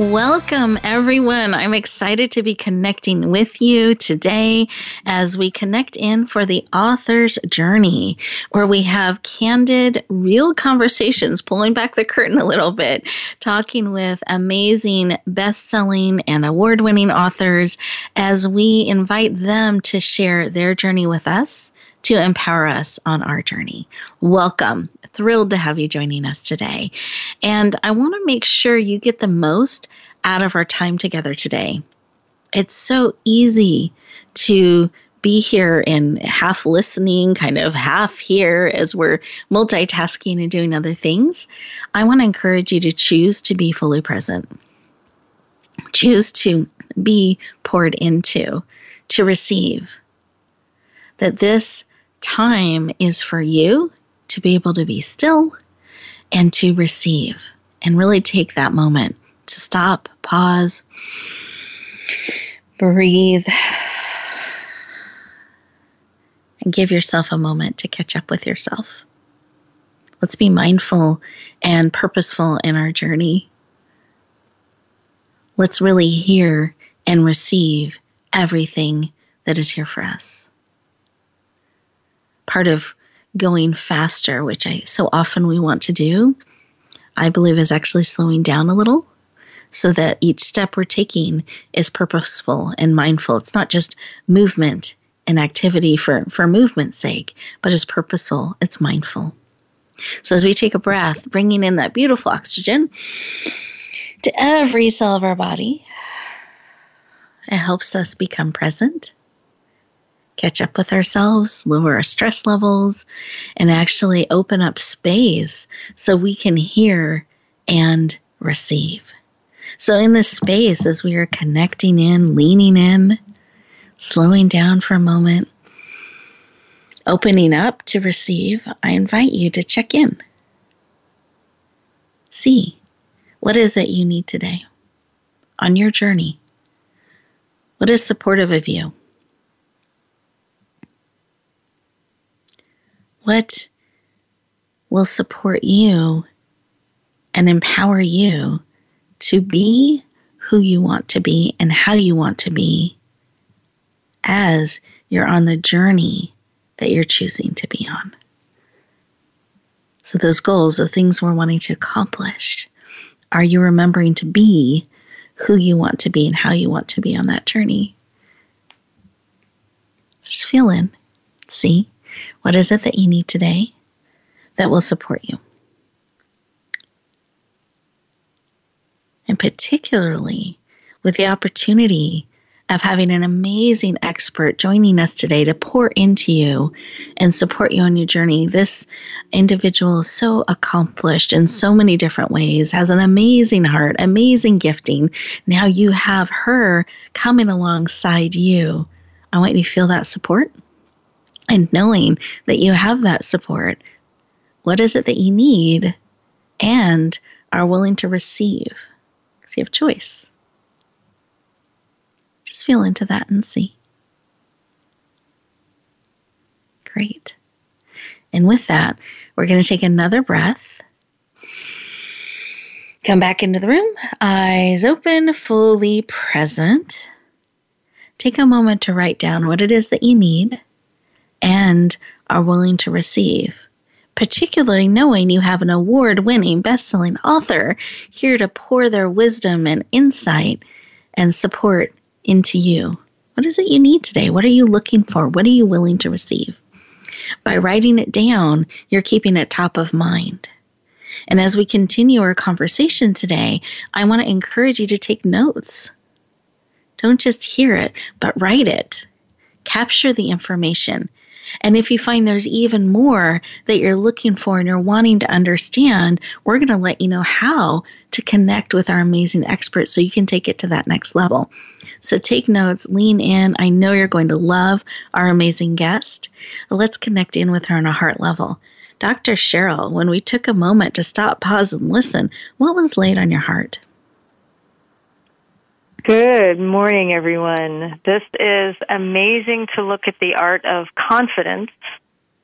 Welcome, everyone. I'm excited to be connecting with you today as we connect in for the author's journey, where we have candid, real conversations, pulling back the curtain a little bit, talking with amazing, best selling, and award winning authors as we invite them to share their journey with us to empower us on our journey. Welcome. Thrilled to have you joining us today. And I want to make sure you get the most out of our time together today. It's so easy to be here and half listening, kind of half here as we're multitasking and doing other things. I want to encourage you to choose to be fully present. Choose to be poured into, to receive. That this time is for you to be able to be still and to receive and really take that moment to stop, pause, breathe, and give yourself a moment to catch up with yourself. Let's be mindful and purposeful in our journey. Let's really hear and receive everything that is here for us part of going faster, which I so often we want to do, I believe is actually slowing down a little so that each step we're taking is purposeful and mindful. It's not just movement and activity for, for movement's sake, but it's purposeful, it's mindful. So as we take a breath, bringing in that beautiful oxygen to every cell of our body, it helps us become present catch up with ourselves, lower our stress levels, and actually open up space so we can hear and receive. So, in this space, as we are connecting in, leaning in, slowing down for a moment, opening up to receive, I invite you to check in. See what is it you need today on your journey? What is supportive of you? What will support you and empower you to be who you want to be and how you want to be as you're on the journey that you're choosing to be on. So, those goals, the things we're wanting to accomplish, are you remembering to be who you want to be and how you want to be on that journey? Just feel in, see, what is it that you need today that will support you? And particularly with the opportunity of having an amazing expert joining us today to pour into you and support you on your journey. This individual is so accomplished in so many different ways, has an amazing heart, amazing gifting. Now you have her coming alongside you. I want you to feel that support and knowing that you have that support. What is it that you need and are willing to receive? So you have choice. Just feel into that and see. Great. And with that, we're going to take another breath. Come back into the room, eyes open, fully present. Take a moment to write down what it is that you need and are willing to receive. Particularly knowing you have an award winning, best selling author here to pour their wisdom and insight and support into you. What is it you need today? What are you looking for? What are you willing to receive? By writing it down, you're keeping it top of mind. And as we continue our conversation today, I want to encourage you to take notes. Don't just hear it, but write it. Capture the information And if you find there's even more that you're looking for and you're wanting to understand, we're going to let you know how to connect with our amazing experts so you can take it to that next level. So take notes, lean in. I know you're going to love our amazing guest. Let's connect in with her on a heart level. Dr. Cheryl, when we took a moment to stop, pause, and listen, what was laid on your heart? Good morning, everyone. This is amazing to look at the art of confidence,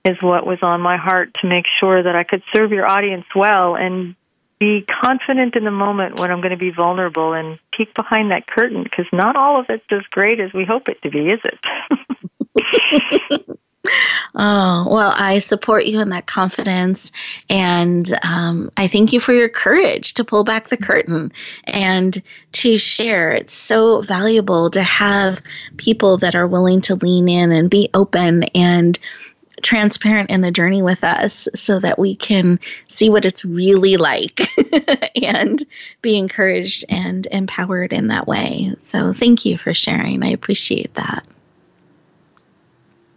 is what was on my heart to make sure that I could serve your audience well and be confident in the moment when I'm going to be vulnerable and peek behind that curtain because not all of it's as great as we hope it to be, is it? Oh, well, I support you in that confidence. And um, I thank you for your courage to pull back the curtain and to share. It's so valuable to have people that are willing to lean in and be open and transparent in the journey with us so that we can see what it's really like and be encouraged and empowered in that way. So, thank you for sharing. I appreciate that.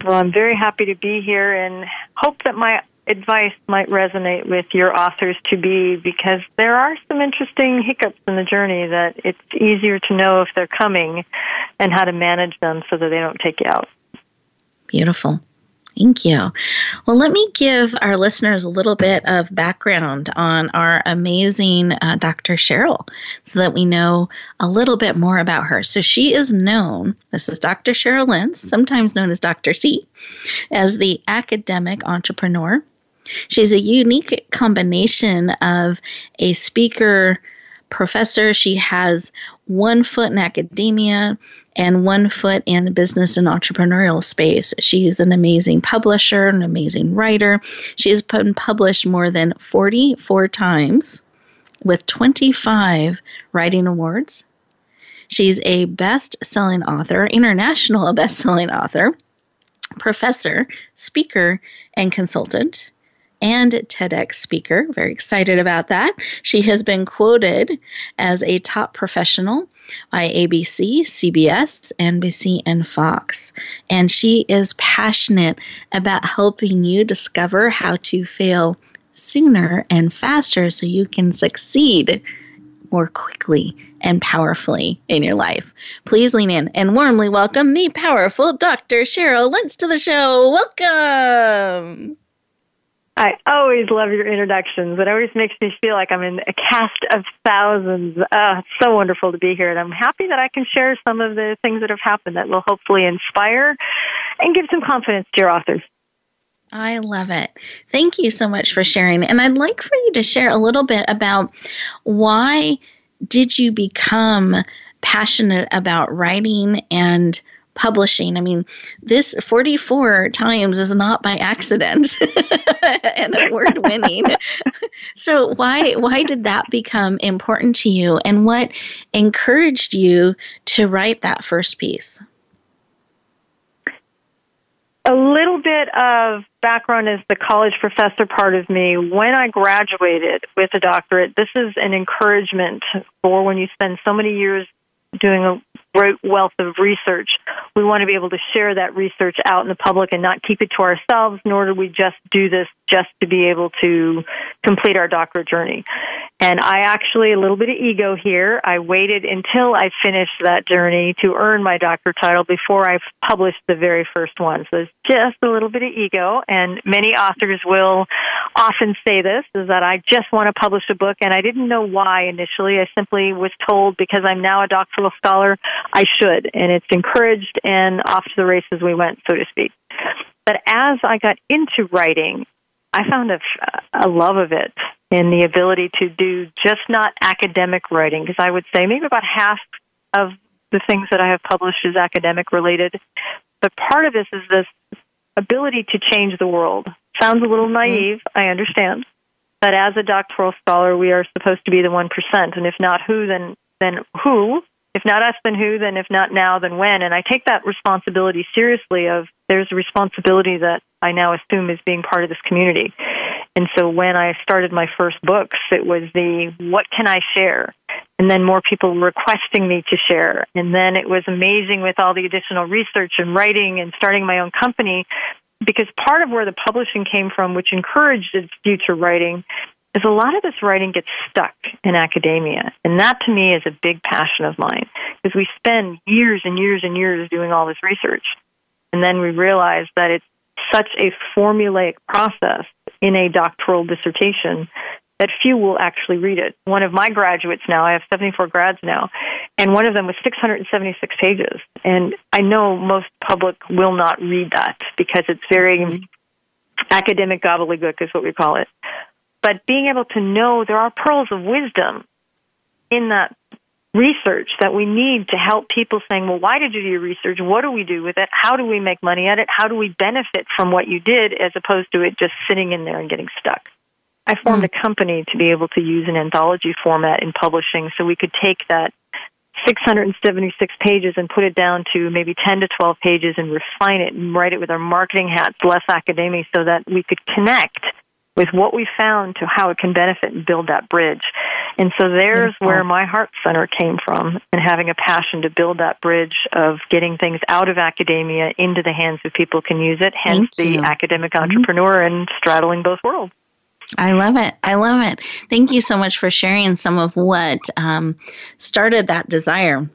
Well, I'm very happy to be here and hope that my advice might resonate with your authors to be because there are some interesting hiccups in the journey that it's easier to know if they're coming and how to manage them so that they don't take you out. Beautiful. Thank you. Well, let me give our listeners a little bit of background on our amazing uh, Dr. Cheryl so that we know a little bit more about her. So, she is known, this is Dr. Cheryl Lentz, sometimes known as Dr. C, as the academic entrepreneur. She's a unique combination of a speaker, professor. She has one foot in academia and one foot in the business and entrepreneurial space. She's an amazing publisher, an amazing writer. She has been published more than 44 times with 25 writing awards. She's a best selling author, international best selling author, professor, speaker, and consultant and TEDx speaker. Very excited about that. She has been quoted as a top professional by ABC, CBS, NBC, and Fox. And she is passionate about helping you discover how to fail sooner and faster so you can succeed more quickly and powerfully in your life. Please lean in and warmly welcome the powerful Dr. Cheryl Lentz to the show. Welcome. I always love your introductions. It always makes me feel like I'm in a cast of thousands. Uh, it's so wonderful to be here, and I'm happy that I can share some of the things that have happened that will hopefully inspire and give some confidence to your authors. I love it. Thank you so much for sharing. And I'd like for you to share a little bit about why did you become passionate about writing and publishing. I mean, this 44 times is not by accident and award winning. so why why did that become important to you and what encouraged you to write that first piece? A little bit of background is the college professor part of me. When I graduated with a doctorate, this is an encouragement for when you spend so many years doing a great wealth of research. We want to be able to share that research out in the public and not keep it to ourselves, nor do we just do this just to be able to complete our doctorate journey. And I actually, a little bit of ego here, I waited until I finished that journey to earn my doctor title before I published the very first one. So it's just a little bit of ego. And many authors will often say this, is that I just want to publish a book. And I didn't know why initially. I simply was told because I'm now a doctoral scholar, I should. And it's encouraged and off to the races we went, so to speak. But as I got into writing, I found a, a love of it in the ability to do just not academic writing, because I would say maybe about half of the things that I have published is academic related. But part of this is this ability to change the world. Sounds a little mm-hmm. naive, mm-hmm. I understand. But as a doctoral scholar, we are supposed to be the 1%. And if not who, then, then who? If not us, then who? Then if not now, then when? And I take that responsibility seriously of there's a responsibility that I now assume is being part of this community. And so when I started my first books, it was the what can I share? And then more people requesting me to share. And then it was amazing with all the additional research and writing and starting my own company because part of where the publishing came from, which encouraged its future writing, is a lot of this writing gets stuck in academia. And that to me is a big passion of mine because we spend years and years and years doing all this research. And then we realize that it's such a formulaic process in a doctoral dissertation that few will actually read it. One of my graduates now, I have 74 grads now, and one of them was 676 pages. And I know most public will not read that because it's very mm-hmm. academic gobbledygook, is what we call it. But being able to know there are pearls of wisdom in that research that we need to help people saying, well, why did you do your research? What do we do with it? How do we make money at it? How do we benefit from what you did as opposed to it just sitting in there and getting stuck? I formed mm. a company to be able to use an anthology format in publishing so we could take that 676 pages and put it down to maybe 10 to 12 pages and refine it and write it with our marketing hats, less academia, so that we could connect with what we found to how it can benefit and build that bridge. And so there's Beautiful. where my heart center came from and having a passion to build that bridge of getting things out of academia into the hands of people can use it, hence the academic mm-hmm. entrepreneur mm-hmm. and straddling both worlds. I love it. I love it. Thank you so much for sharing some of what um, started that desire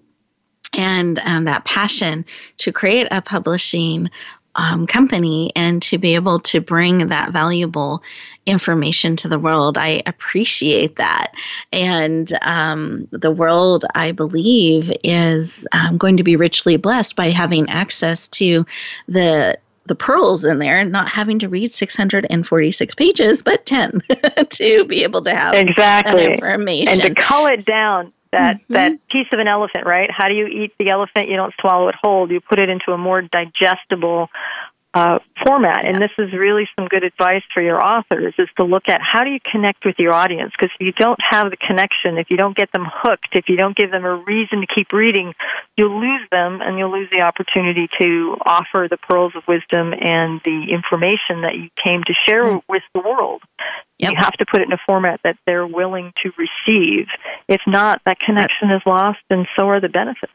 and um, that passion to create a publishing um, company and to be able to bring that valuable information to the world. I appreciate that. And um, the world, I believe, is um, going to be richly blessed by having access to the the pearls in there and not having to read 646 pages but 10 to be able to have exactly information and to cull it down that mm-hmm. that piece of an elephant, right? How do you eat the elephant? You don't swallow it whole. You put it into a more digestible uh, format. And this is really some good advice for your authors is to look at how do you connect with your audience? Because if you don't have the connection, if you don't get them hooked, if you don't give them a reason to keep reading, you'll lose them and you'll lose the opportunity to offer the pearls of wisdom and the information that you came to share mm. with the world. Yep. You have to put it in a format that they're willing to receive. If not, that connection is lost and so are the benefits.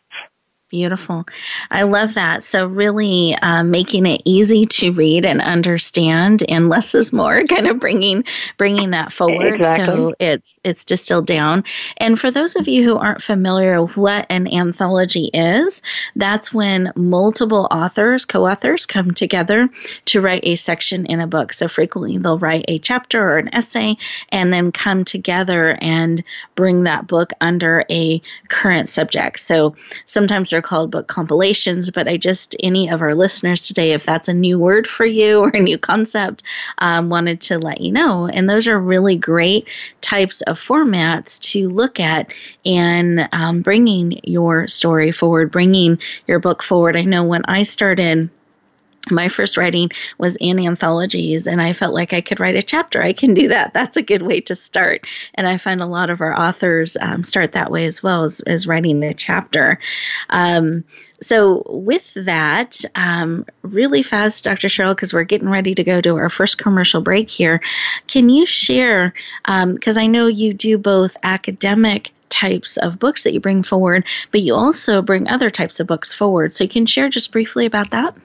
Beautiful. I love that. So, really uh, making it easy to read and understand, and less is more. Kind of bringing bringing that forward, exactly. so it's it's distilled down. And for those of you who aren't familiar with what an anthology is, that's when multiple authors, co-authors, come together to write a section in a book. So frequently they'll write a chapter or an essay, and then come together and bring that book under a current subject. So sometimes they're are called book compilations, but I just, any of our listeners today, if that's a new word for you or a new concept, um, wanted to let you know. And those are really great types of formats to look at in um, bringing your story forward, bringing your book forward. I know when I started my first writing was in anthologies and i felt like i could write a chapter. I can do that. That's a good way to start. And i find a lot of our authors um, start that way as well as, as writing a chapter. Um, so with that um, really fast dr cheryl because we're getting ready to go to our first commercial break here. Can you share because um, i know you do both academic types of books that you bring forward but you also bring other types of books forward. So you can share just briefly about that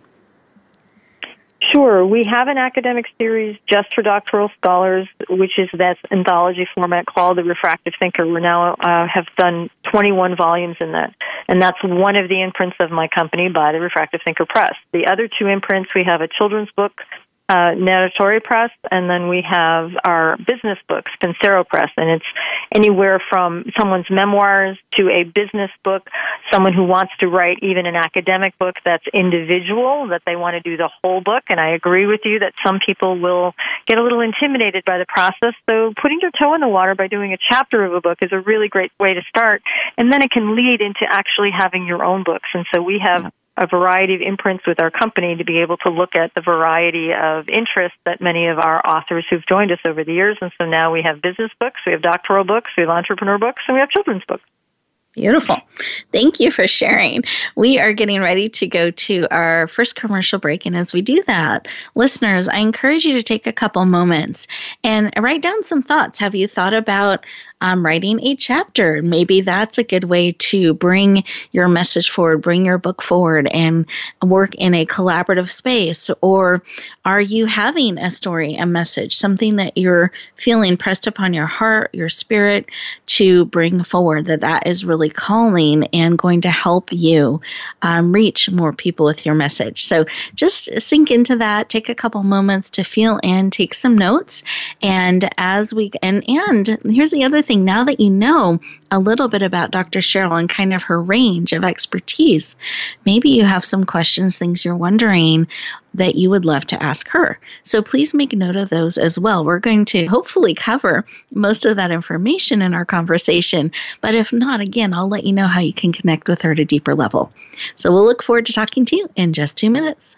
Sure. We have an academic series just for doctoral scholars, which is that anthology format called The Refractive Thinker. We now uh, have done 21 volumes in that. And that's one of the imprints of my company by the Refractive Thinker Press. The other two imprints, we have a children's book uh, Narratori Press, and then we have our business books, Pensiero Press, and it's anywhere from someone's memoirs to a business book, someone who wants to write even an academic book that's individual, that they want to do the whole book. And I agree with you that some people will get a little intimidated by the process. So putting your toe in the water by doing a chapter of a book is a really great way to start, and then it can lead into actually having your own books. And so we have a variety of imprints with our company to be able to look at the variety of interests that many of our authors who've joined us over the years. And so now we have business books, we have doctoral books, we have entrepreneur books, and we have children's books. Beautiful. Thank you for sharing. We are getting ready to go to our first commercial break. And as we do that, listeners, I encourage you to take a couple moments and write down some thoughts. Have you thought about um, writing a chapter. Maybe that's a good way to bring your message forward, bring your book forward, and work in a collaborative space. Or are you having a story, a message, something that you're feeling pressed upon your heart, your spirit to bring forward? That that is really calling and going to help you um, reach more people with your message. So just sink into that. Take a couple moments to feel in, take some notes, and as we and and here's the other Now that you know a little bit about Dr. Cheryl and kind of her range of expertise, maybe you have some questions, things you're wondering that you would love to ask her. So please make note of those as well. We're going to hopefully cover most of that information in our conversation, but if not, again, I'll let you know how you can connect with her at a deeper level. So we'll look forward to talking to you in just two minutes.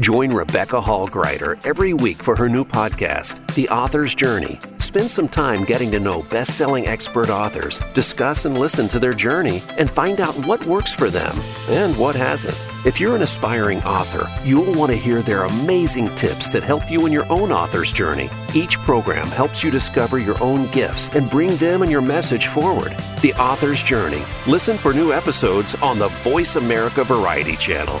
Join Rebecca Hall Gruyter every week for her new podcast, The Author's Journey. Spend some time getting to know best selling expert authors, discuss and listen to their journey, and find out what works for them and what hasn't. If you're an aspiring author, you'll want to hear their amazing tips that help you in your own author's journey. Each program helps you discover your own gifts and bring them and your message forward. The Author's Journey. Listen for new episodes on the Voice America Variety Channel.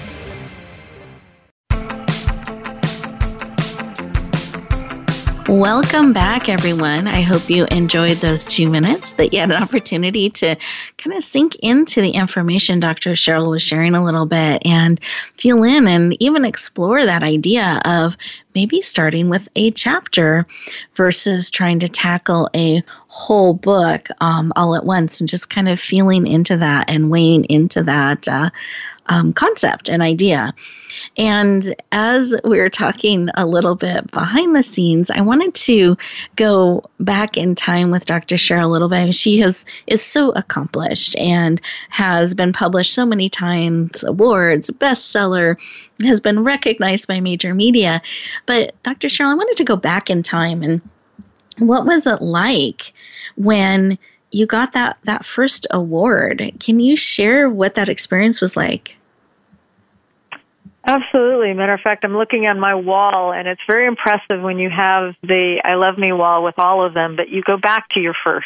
Welcome back, everyone. I hope you enjoyed those two minutes, that you had an opportunity to kind of sink into the information Dr. Cheryl was sharing a little bit and feel in and even explore that idea of maybe starting with a chapter versus trying to tackle a whole book um, all at once and just kind of feeling into that and weighing into that uh, um, concept and idea. And as we were talking a little bit behind the scenes, I wanted to go back in time with Dr. Cheryl a little bit. She has is so accomplished and has been published so many times, awards, bestseller, has been recognized by major media. But Dr. Cheryl, I wanted to go back in time and what was it like when you got that that first award? Can you share what that experience was like? Absolutely. Matter of fact, I'm looking on my wall, and it's very impressive when you have the I Love Me wall with all of them, but you go back to your 1st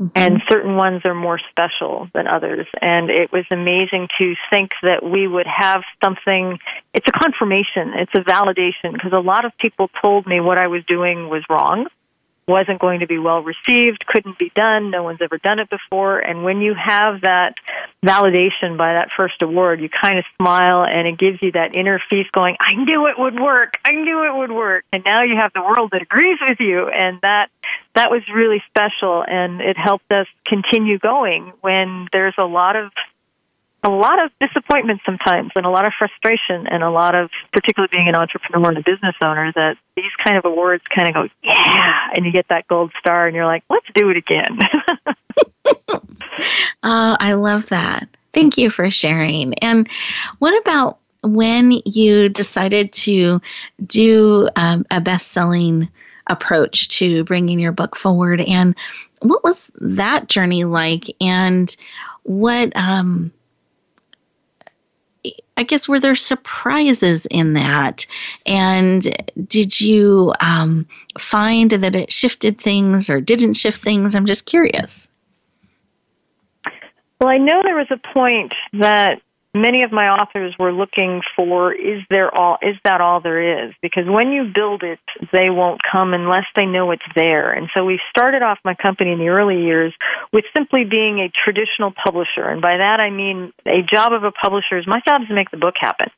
mm-hmm. And certain ones are more special than others. And it was amazing to think that we would have something. It's a confirmation, it's a validation, because a lot of people told me what I was doing was wrong wasn't going to be well received, couldn't be done, no one's ever done it before. And when you have that validation by that first award, you kind of smile and it gives you that inner feast going, I knew it would work. I knew it would work. And now you have the world that agrees with you. And that, that was really special and it helped us continue going when there's a lot of a lot of disappointment sometimes and a lot of frustration and a lot of particularly being an entrepreneur and a business owner that these kind of awards kind of go yeah and you get that gold star and you're like let's do it again. Oh i love that. Thank you for sharing. And what about when you decided to do um, a best-selling approach to bringing your book forward? And what was that journey like? And what um, I guess were there surprises in that? And did you um, find that it shifted things or didn't shift things? I'm just curious. Well, I know there was a point that many of my authors were looking for is there all is that all there is? Because when you build it they won't come unless they know it's there. And so we started off my company in the early years with simply being a traditional publisher. And by that i mean a job of a publisher is my job is to make the book happen.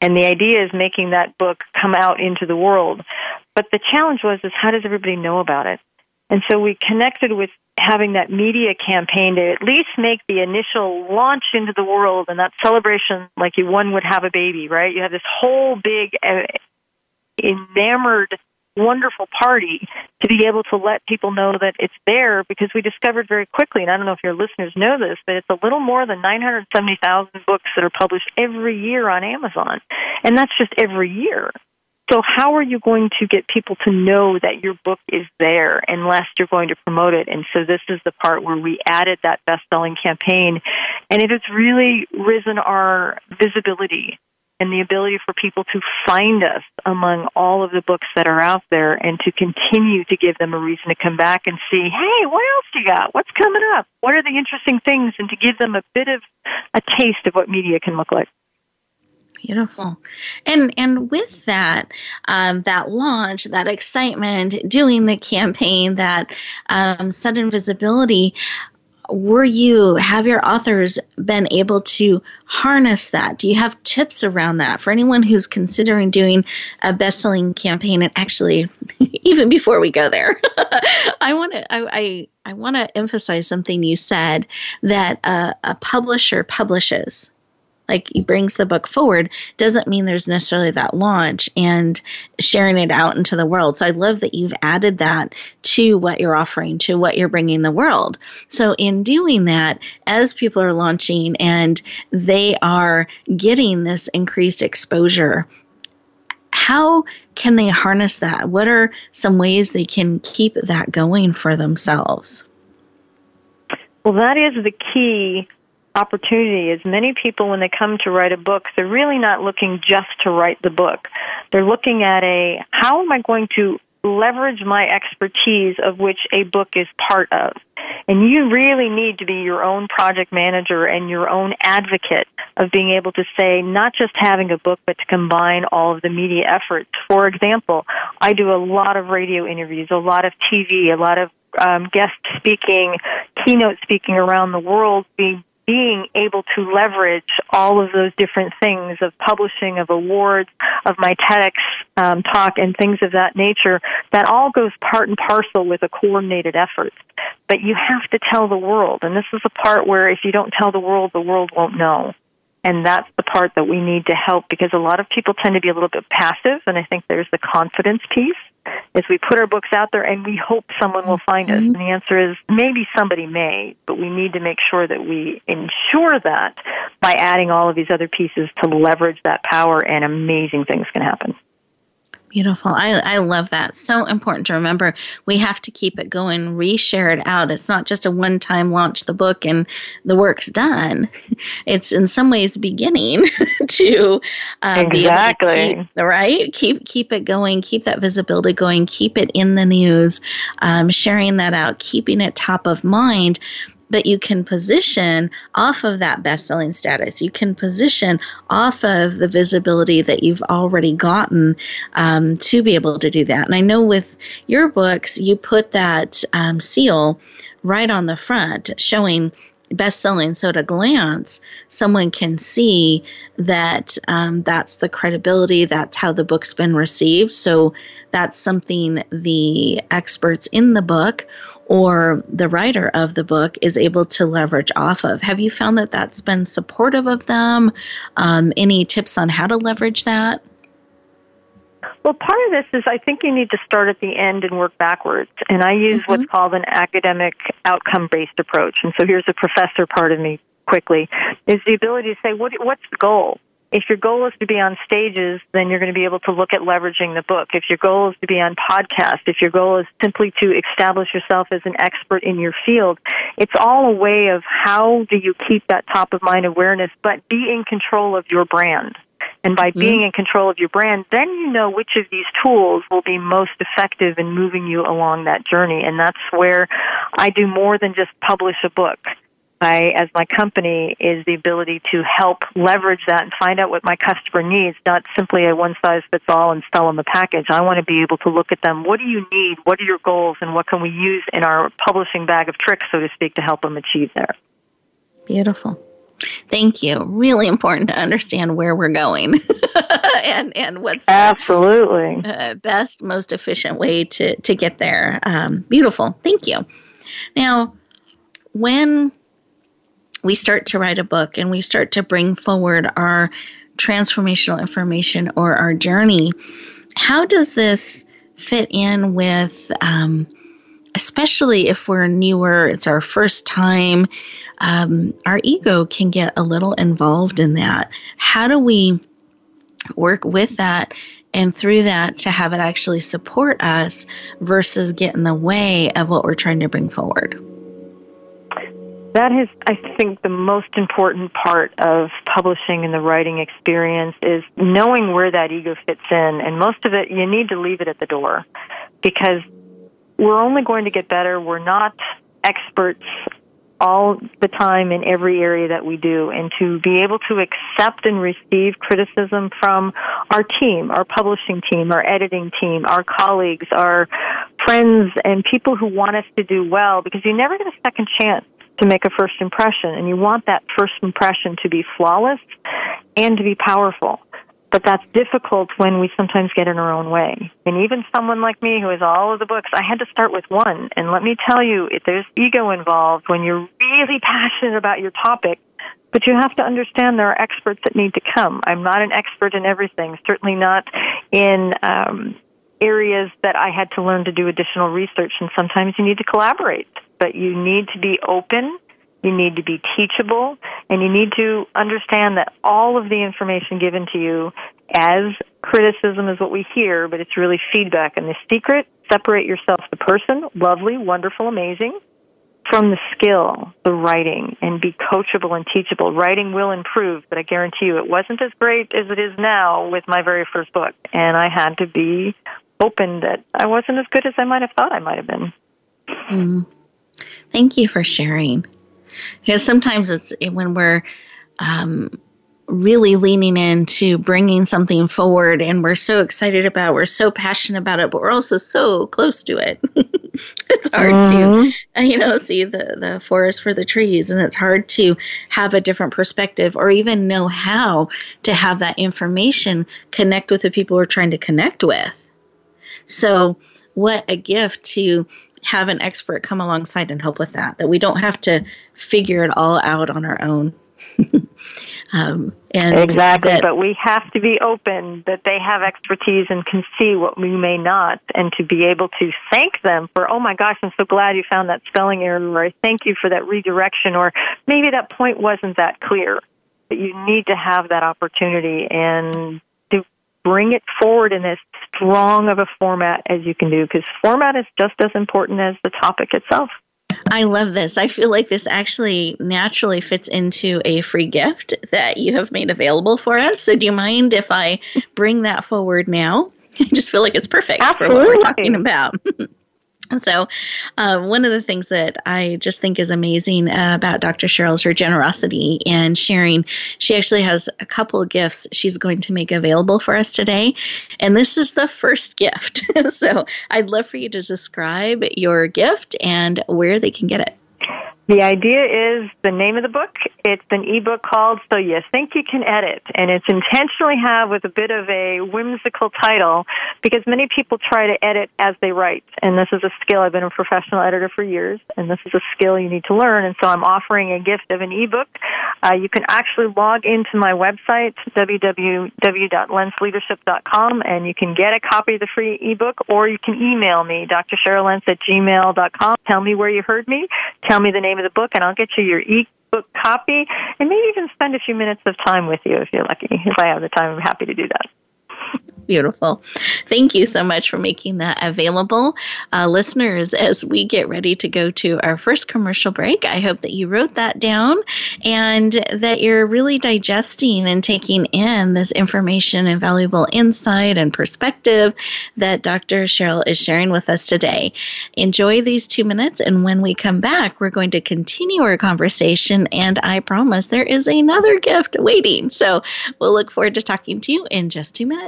And the idea is making that book come out into the world. But the challenge was is how does everybody know about it And so we connected with having that media campaign to at least make the initial launch into the world and that celebration like you one would have a baby, right? You have this whole big uh, enamored wonderful party to be able to let people know that it's there because we discovered very quickly, and I don't know if your listeners know this, but it's a little more than 970,000 books that are published every year on Amazon. And that's just every year. So how are you going to get people to know that your book is there unless you're going to promote it? And so this is the part where we added that best-selling campaign and it has really risen our visibility and the ability for people to find us among all of the books that are out there and to continue to give them a reason to come back and see, hey, what else you got? What's coming up? What are the interesting things? And to give them a bit of a taste of what media can look like. Beautiful, and and with that, um, that launch, that excitement, doing the campaign, that um, sudden visibility, were you have your authors been able to harness that? Do you have tips around that for anyone who's considering doing a best-selling campaign and actually even before we go there? I want to i i, I want to emphasize something you said that a, a publisher publishes like he brings the book forward doesn't mean there's necessarily that launch and sharing it out into the world. So I love that you've added that to what you're offering, to what you're bringing the world. So in doing that, as people are launching and they are getting this increased exposure, how can they harness that? What are some ways they can keep that going for themselves? Well, that is the key opportunity is many people when they come to write a book they're really not looking just to write the book. They're looking at a how am i going to leverage my expertise of which a book is part of? And you really need to be your own project manager and your own advocate of being able to say not just having a book but to combine all of the media efforts. For example i do a lot of radio interviews a lot of tv a lot of um, guest speaking, keynote speaking around the world, being being able to leverage all of those different things of publishing, of awards, of my TEDx um, talk, and things of that nature, that all goes part and parcel with a coordinated effort. But you have to tell the world, and this is the part where if you don't tell the world, the world won't know. And that's the part that we need to help because a lot of people tend to be a little bit passive, and I think there's the confidence piece is we put our books out there and we hope someone will find us. Mm-hmm. And the answer is maybe somebody may, but we need to make sure that we ensure that by adding all of these other pieces to leverage that power and amazing things can happen. Beautiful. I, I love that. So important to remember. We have to keep it going, reshare it out. It's not just a one time launch the book and the work's done. It's in some ways beginning to uh, exactly be keep, right. Keep keep it going. Keep that visibility going. Keep it in the news. Um, sharing that out. Keeping it top of mind but you can position off of that best selling status. You can position off of the visibility that you've already gotten um, to be able to do that. And I know with your books, you put that um, seal right on the front showing best selling. So at a glance, someone can see that um, that's the credibility, that's how the book's been received. So that's something the experts in the book or the writer of the book is able to leverage off of. Have you found that that's been supportive of them? Um, any tips on how to leverage that? Well, part of this is I think you need to start at the end and work backwards. And I use mm-hmm. what's called an academic outcome based approach. And so here's a professor part of me quickly is the ability to say, what, what's the goal? If your goal is to be on stages, then you're going to be able to look at leveraging the book. If your goal is to be on podcast, if your goal is simply to establish yourself as an expert in your field, it's all a way of how do you keep that top of mind awareness, but be in control of your brand. And by mm-hmm. being in control of your brand, then you know which of these tools will be most effective in moving you along that journey. And that's where I do more than just publish a book. I, as my company, is the ability to help leverage that and find out what my customer needs, not simply a one size fits all and sell them a package. I want to be able to look at them. What do you need? What are your goals? And what can we use in our publishing bag of tricks, so to speak, to help them achieve there? Beautiful. Thank you. Really important to understand where we're going and and what's absolutely the, uh, best, most efficient way to to get there. Um, beautiful. Thank you. Now, when we start to write a book and we start to bring forward our transformational information or our journey, how does this fit in with, um, especially if we're newer, it's our first time, um, our ego can get a little involved in that. How do we work with that and through that to have it actually support us versus get in the way of what we're trying to bring forward? That is, I think, the most important part of publishing and the writing experience is knowing where that ego fits in. And most of it, you need to leave it at the door because we're only going to get better. We're not experts all the time in every area that we do and to be able to accept and receive criticism from our team, our publishing team, our editing team, our colleagues, our friends and people who want us to do well because you never get a second chance to make a first impression, and you want that first impression to be flawless and to be powerful. But that's difficult when we sometimes get in our own way. And even someone like me who has all of the books, I had to start with one. And let me tell you, if there's ego involved when you're really passionate about your topic, but you have to understand there are experts that need to come. I'm not an expert in everything, certainly not in um, areas that I had to learn to do additional research, and sometimes you need to collaborate but you need to be open, you need to be teachable, and you need to understand that all of the information given to you as criticism is what we hear, but it's really feedback. And the secret, separate yourself, the person, lovely, wonderful, amazing, from the skill, the writing, and be coachable and teachable. Writing will improve, but I guarantee you it wasn't as great as it is now with my very first book. And I had to be open that I wasn't as good as I might have thought I might have been. Mm. Thank you for sharing. Because sometimes it's when we're um, really leaning into bringing something forward and we're so excited about it, we're so passionate about it, but we're also so close to it. it's hard mm-hmm. to, you know, see the, the forest for the trees and it's hard to have a different perspective or even know how to have that information connect with the people we're trying to connect with. So, what a gift to have an expert come alongside and help with that, that we don't have to figure it all out on our own. um, and exactly, that, but we have to be open that they have expertise and can see what we may not, and to be able to thank them for, oh my gosh, I'm so glad you found that spelling error, or thank you for that redirection, or maybe that point wasn't that clear. But you need to have that opportunity and bring it forward in as strong of a format as you can do because format is just as important as the topic itself. I love this. I feel like this actually naturally fits into a free gift that you have made available for us. So, do you mind if I bring that forward now? I just feel like it's perfect Absolutely. for what we're talking about. So, uh, one of the things that I just think is amazing uh, about Dr. Cheryl is her generosity and sharing. She actually has a couple of gifts she's going to make available for us today. And this is the first gift. so, I'd love for you to describe your gift and where they can get it. The idea is the name of the book. It's an ebook called So You Think You Can Edit, and it's intentionally have with a bit of a whimsical title because many people try to edit as they write, and this is a skill. I've been a professional editor for years, and this is a skill you need to learn. And so I'm offering a gift of an ebook. Uh, you can actually log into my website www.lentzleadership.com, and you can get a copy of the free ebook, or you can email me, drcheryllentz at gmail.com. Tell me where you heard me. Tell me the name of the book, and I'll get you your e-book copy, and maybe even spend a few minutes of time with you if you're lucky. If I have the time, I'm happy to do that. Beautiful. Thank you so much for making that available. Uh, listeners, as we get ready to go to our first commercial break, I hope that you wrote that down and that you're really digesting and taking in this information and valuable insight and perspective that Dr. Cheryl is sharing with us today. Enjoy these two minutes, and when we come back, we're going to continue our conversation. And I promise there is another gift waiting. So we'll look forward to talking to you in just two minutes.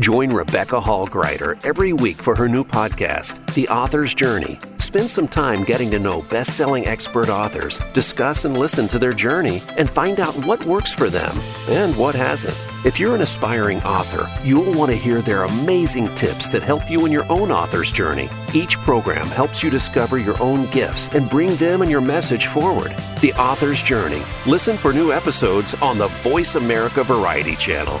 Join Rebecca Hall Gruyter every week for her new podcast, The Author's Journey. Spend some time getting to know best selling expert authors, discuss and listen to their journey, and find out what works for them and what hasn't. If you're an aspiring author, you'll want to hear their amazing tips that help you in your own author's journey. Each program helps you discover your own gifts and bring them and your message forward. The Author's Journey. Listen for new episodes on the Voice America Variety Channel.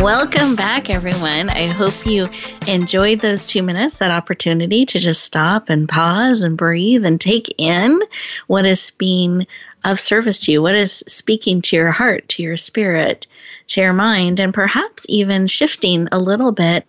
Welcome back, everyone. I hope you enjoyed those two minutes, that opportunity to just stop and pause and breathe and take in what is being of service to you, what is speaking to your heart, to your spirit, to your mind, and perhaps even shifting a little bit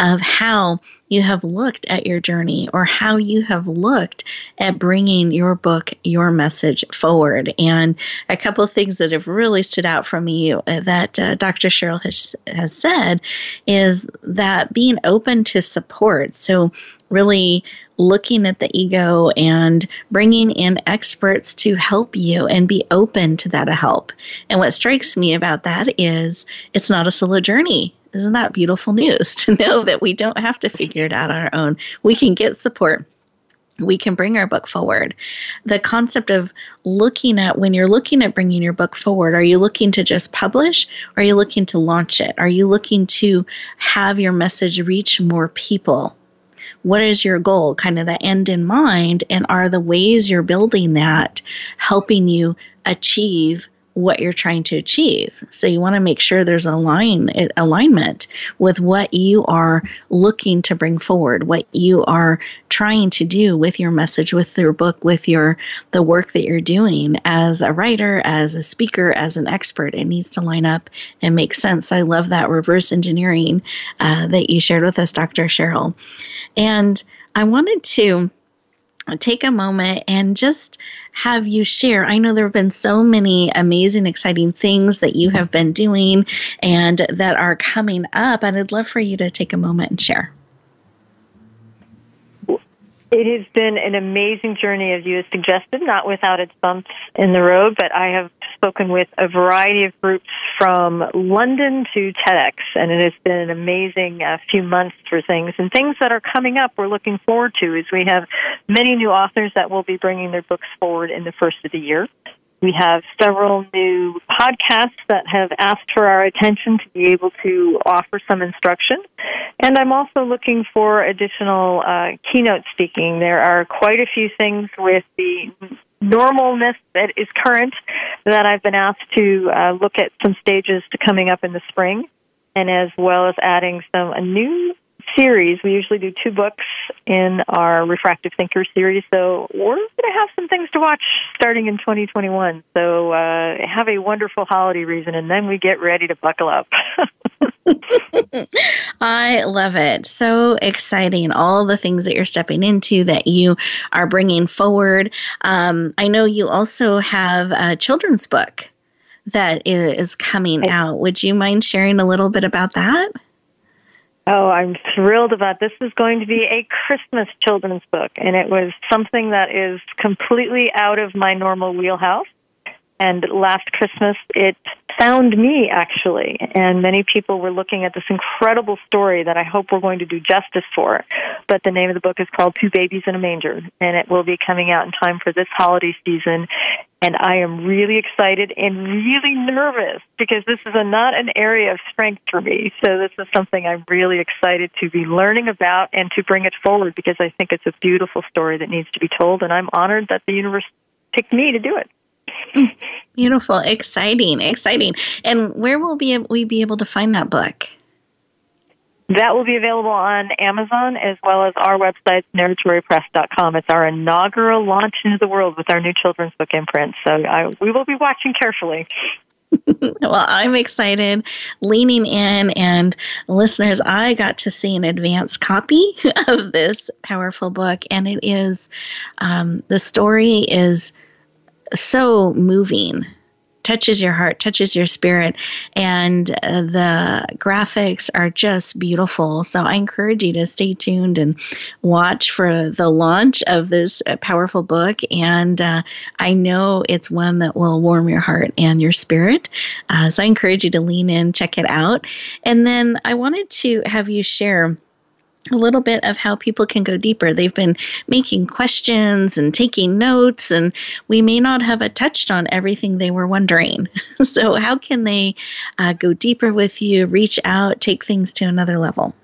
of how you have looked at your journey or how you have looked at bringing your book, your message forward. And a couple of things that have really stood out for me that uh, Dr. Cheryl has, has said is that being open to support. So, really looking at the ego and bringing in experts to help you and be open to that help. And what strikes me about that is it's not a solo journey. Isn't that beautiful news to know that we don't have to figure it out on our own? We can get support we can bring our book forward. The concept of looking at when you're looking at bringing your book forward, are you looking to just publish? Or are you looking to launch it? Are you looking to have your message reach more people? What is your goal? Kind of the end in mind. And are the ways you're building that helping you achieve what you're trying to achieve. So you want to make sure there's a line alignment with what you are looking to bring forward, what you are trying to do with your message, with your book, with your the work that you're doing as a writer, as a speaker, as an expert. It needs to line up and make sense. I love that reverse engineering uh, that you shared with us, Dr. Cheryl. And I wanted to take a moment and just have you share? I know there have been so many amazing, exciting things that you have been doing and that are coming up, and I'd love for you to take a moment and share. It has been an amazing journey, as you have suggested, not without its bumps in the road, but I have spoken with a variety of groups from London to TEDx, and it has been an amazing uh, few months for things. And things that are coming up, we're looking forward to, is we have many new authors that will be bringing their books forward in the first of the year. We have several new podcasts that have asked for our attention to be able to offer some instruction. And I'm also looking for additional uh, keynote speaking. There are quite a few things with the normalness that is current that I've been asked to uh, look at some stages to coming up in the spring and as well as adding some a new series. We usually do two books in our Refractive Thinker series, so we're going to have some things to watch starting in 2021. So uh, have a wonderful holiday reason, and then we get ready to buckle up. I love it. So exciting. All the things that you're stepping into that you are bringing forward. Um, I know you also have a children's book that is coming out. Would you mind sharing a little bit about that? Oh, I'm thrilled about this. is going to be a Christmas children's book, and it was something that is completely out of my normal wheelhouse. And last Christmas, it found me actually, and many people were looking at this incredible story that I hope we're going to do justice for. But the name of the book is called Two Babies in a Manger, and it will be coming out in time for this holiday season. And I am really excited and really nervous because this is a, not an area of strength for me. So this is something I'm really excited to be learning about and to bring it forward because I think it's a beautiful story that needs to be told. And I'm honored that the universe picked me to do it. Beautiful, exciting, exciting. And where will be we be able to find that book? That will be available on Amazon as well as our website, narratoripress.com. It's our inaugural launch into the world with our new children's book imprint. So I, we will be watching carefully. well, I'm excited, leaning in, and listeners, I got to see an advance copy of this powerful book, and it is um, the story is so moving touches your heart, touches your spirit, and uh, the graphics are just beautiful. So I encourage you to stay tuned and watch for the launch of this uh, powerful book. And uh, I know it's one that will warm your heart and your spirit. Uh, so I encourage you to lean in, check it out. And then I wanted to have you share a little bit of how people can go deeper. They've been making questions and taking notes, and we may not have touched on everything they were wondering. so, how can they uh, go deeper with you, reach out, take things to another level?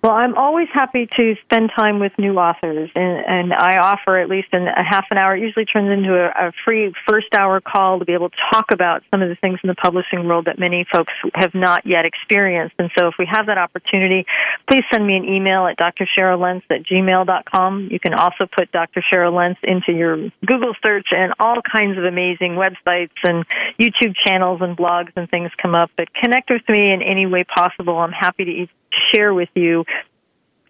Well, I'm always happy to spend time with new authors, and, and I offer at least a half an hour. It usually turns into a, a free first hour call to be able to talk about some of the things in the publishing world that many folks have not yet experienced. And so, if we have that opportunity, please send me an email at drcheryllentz at gmail.com. You can also put Dr. Cheryl Lentz into your Google search, and all kinds of amazing websites and YouTube channels and blogs and things come up. But connect with me in any way possible. I'm happy to share with you.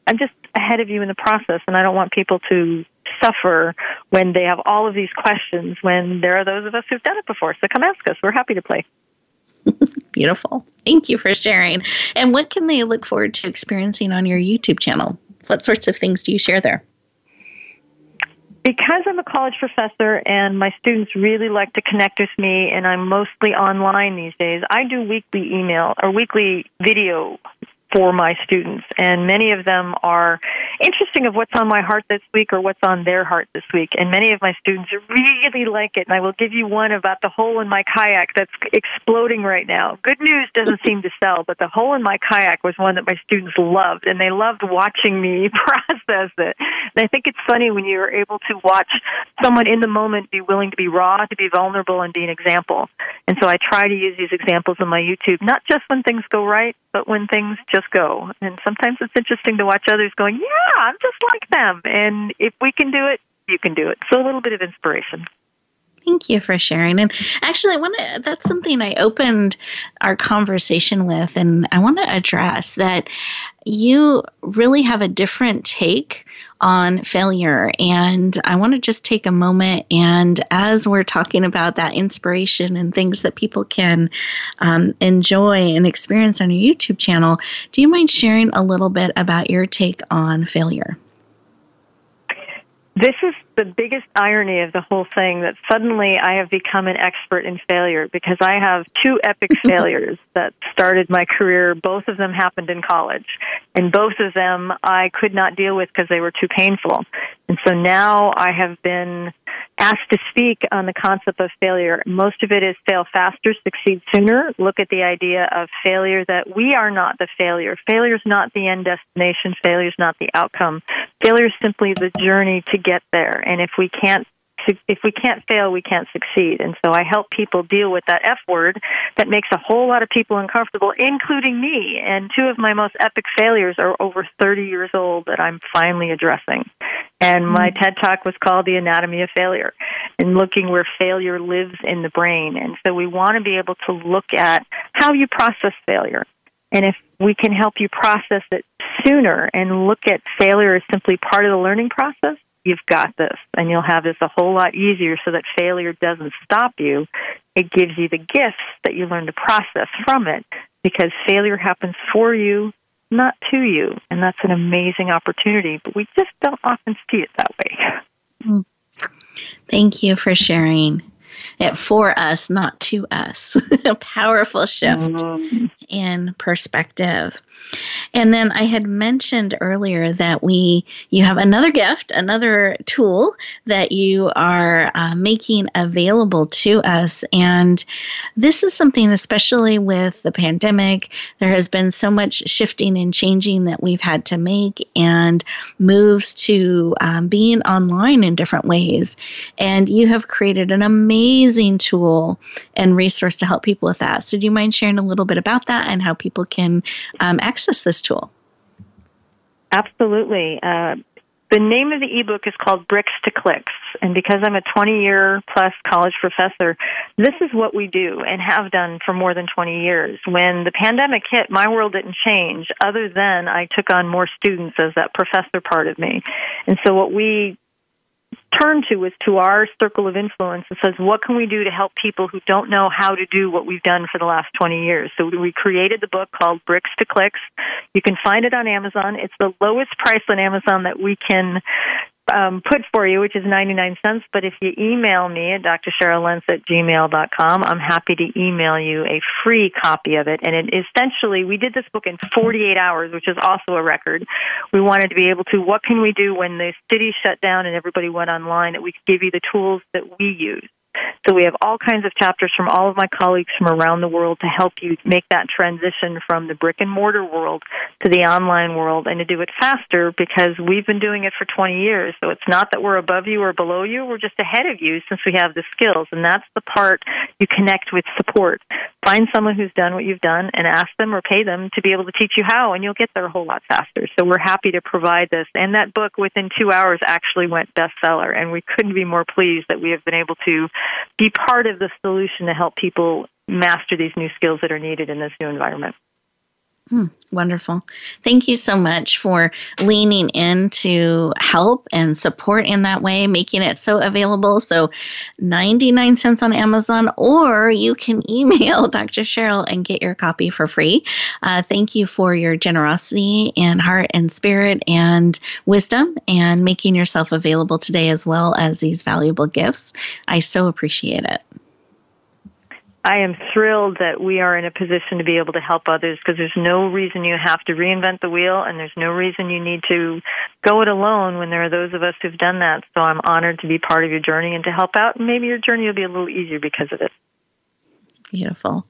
I'm just ahead of you in the process, and I don't want people to suffer when they have all of these questions when there are those of us who've done it before. So come ask us. We're happy to play. Beautiful. Thank you for sharing. And what can they look forward to experiencing on your YouTube channel? What sorts of things do you share there? because I'm a college professor and my students really like to connect with me and I'm mostly online these days, I do weekly email or weekly video for my students. And many of them are interesting of what's on my heart this week or what's on their heart this week. And many of my students really like it. And I will give you one about the hole in my kayak that's exploding right now. Good news doesn't seem to sell, but the hole in my kayak was one that my students loved. And they loved watching me process it. And I think it's funny when you're able to watch someone in the moment be willing to be raw, to be vulnerable, and be an example. And so I try to use these examples on my YouTube, not just when things go right, but when things just go. And sometimes it's interesting to watch others going, yeah, I'm just like them. And if we can do it, you can do it. So a little bit of inspiration. Thank you for sharing. And actually, I want to, that's something I opened our conversation with, and I want to address that you really have a different take on failure. And I want to just take a moment and, as we're talking about that inspiration and things that people can um, enjoy and experience on your YouTube channel, do you mind sharing a little bit about your take on failure? This is the biggest irony of the whole thing that suddenly I have become an expert in failure because I have two epic failures that started my career. Both of them happened in college, and both of them I could not deal with because they were too painful. And so now I have been asked to speak on the concept of failure. Most of it is fail faster, succeed sooner. Look at the idea of failure that we are not the failure. Failure is not the end destination. Failure is not the outcome. Failure is simply the journey to get there. And if we can't if we can't fail, we can't succeed. And so I help people deal with that F word that makes a whole lot of people uncomfortable, including me. And two of my most epic failures are over 30 years old that I'm finally addressing. And my mm-hmm. TED talk was called The Anatomy of Failure and looking where failure lives in the brain. And so we want to be able to look at how you process failure. And if we can help you process it sooner and look at failure as simply part of the learning process, you've got this and you'll have this a whole lot easier so that failure doesn't stop you. It gives you the gifts that you learn to process from it because failure happens for you, not to you. And that's an amazing opportunity, but we just don't often see it that way. Mm. Thank you for sharing it for us, not to us. a powerful shift mm-hmm. in perspective. And then I had mentioned earlier that we you have another gift, another tool that you are uh, making available to us, and this is something, especially with the pandemic, there has been so much shifting and changing that we've had to make, and moves to um, being online in different ways. And you have created an amazing tool and resource to help people with that. So, do you mind sharing a little bit about that and how people can um, access this tool? Absolutely. Uh, the name of the ebook is called Bricks to Clicks. And because I'm a 20 year plus college professor, this is what we do and have done for more than 20 years. When the pandemic hit, my world didn't change other than I took on more students as that professor part of me. And so what we turn to is to our circle of influence and says, what can we do to help people who don't know how to do what we've done for the last 20 years? So we created the book called Bricks to Clicks. You can find it on Amazon. It's the lowest price on Amazon that we can um, put for you, which is 99 cents. But if you email me at drcheryllentz at gmail.com, I'm happy to email you a free copy of it. And it essentially, we did this book in 48 hours, which is also a record. We wanted to be able to, what can we do when the city shut down and everybody went online that we could give you the tools that we use. So we have all kinds of chapters from all of my colleagues from around the world to help you make that transition from the brick and mortar world to the online world and to do it faster because we've been doing it for 20 years. So it's not that we're above you or below you, we're just ahead of you since we have the skills. And that's the part you connect with support. Find someone who's done what you've done and ask them or pay them to be able to teach you how, and you'll get there a whole lot faster. So we're happy to provide this. And that book within two hours actually went bestseller, and we couldn't be more pleased that we have been able to be part of the solution to help people master these new skills that are needed in this new environment. Hmm, wonderful. Thank you so much for leaning in to help and support in that way, making it so available. So, 99 cents on Amazon, or you can email Dr. Cheryl and get your copy for free. Uh, thank you for your generosity and heart and spirit and wisdom and making yourself available today as well as these valuable gifts. I so appreciate it. I am thrilled that we are in a position to be able to help others because there's no reason you have to reinvent the wheel and there's no reason you need to go it alone when there are those of us who've done that. So I'm honored to be part of your journey and to help out. And maybe your journey will be a little easier because of it. Beautiful.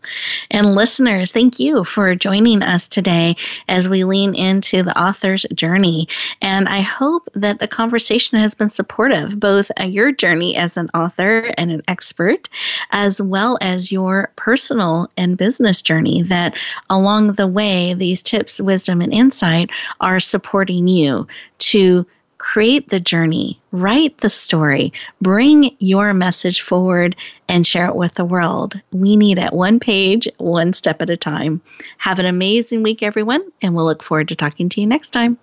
And listeners, thank you for joining us today as we lean into the author's journey. And I hope that the conversation has been supportive, both your journey as an author and an expert, as well as your personal and business journey, that along the way, these tips, wisdom, and insight are supporting you to create the journey, write the story, bring your message forward, and share it with the world. We need it one page, one step at a time. Have an amazing week, everyone, and we'll look forward to talking to you next time.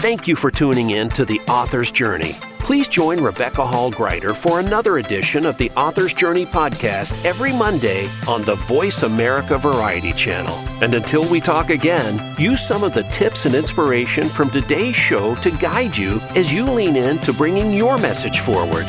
Thank you for tuning in to The Author's Journey. Please join Rebecca Hall Gruyter for another edition of the Author's Journey podcast every Monday on the Voice America Variety Channel. And until we talk again, use some of the tips and inspiration from today's show to guide you as you lean in to bringing your message forward.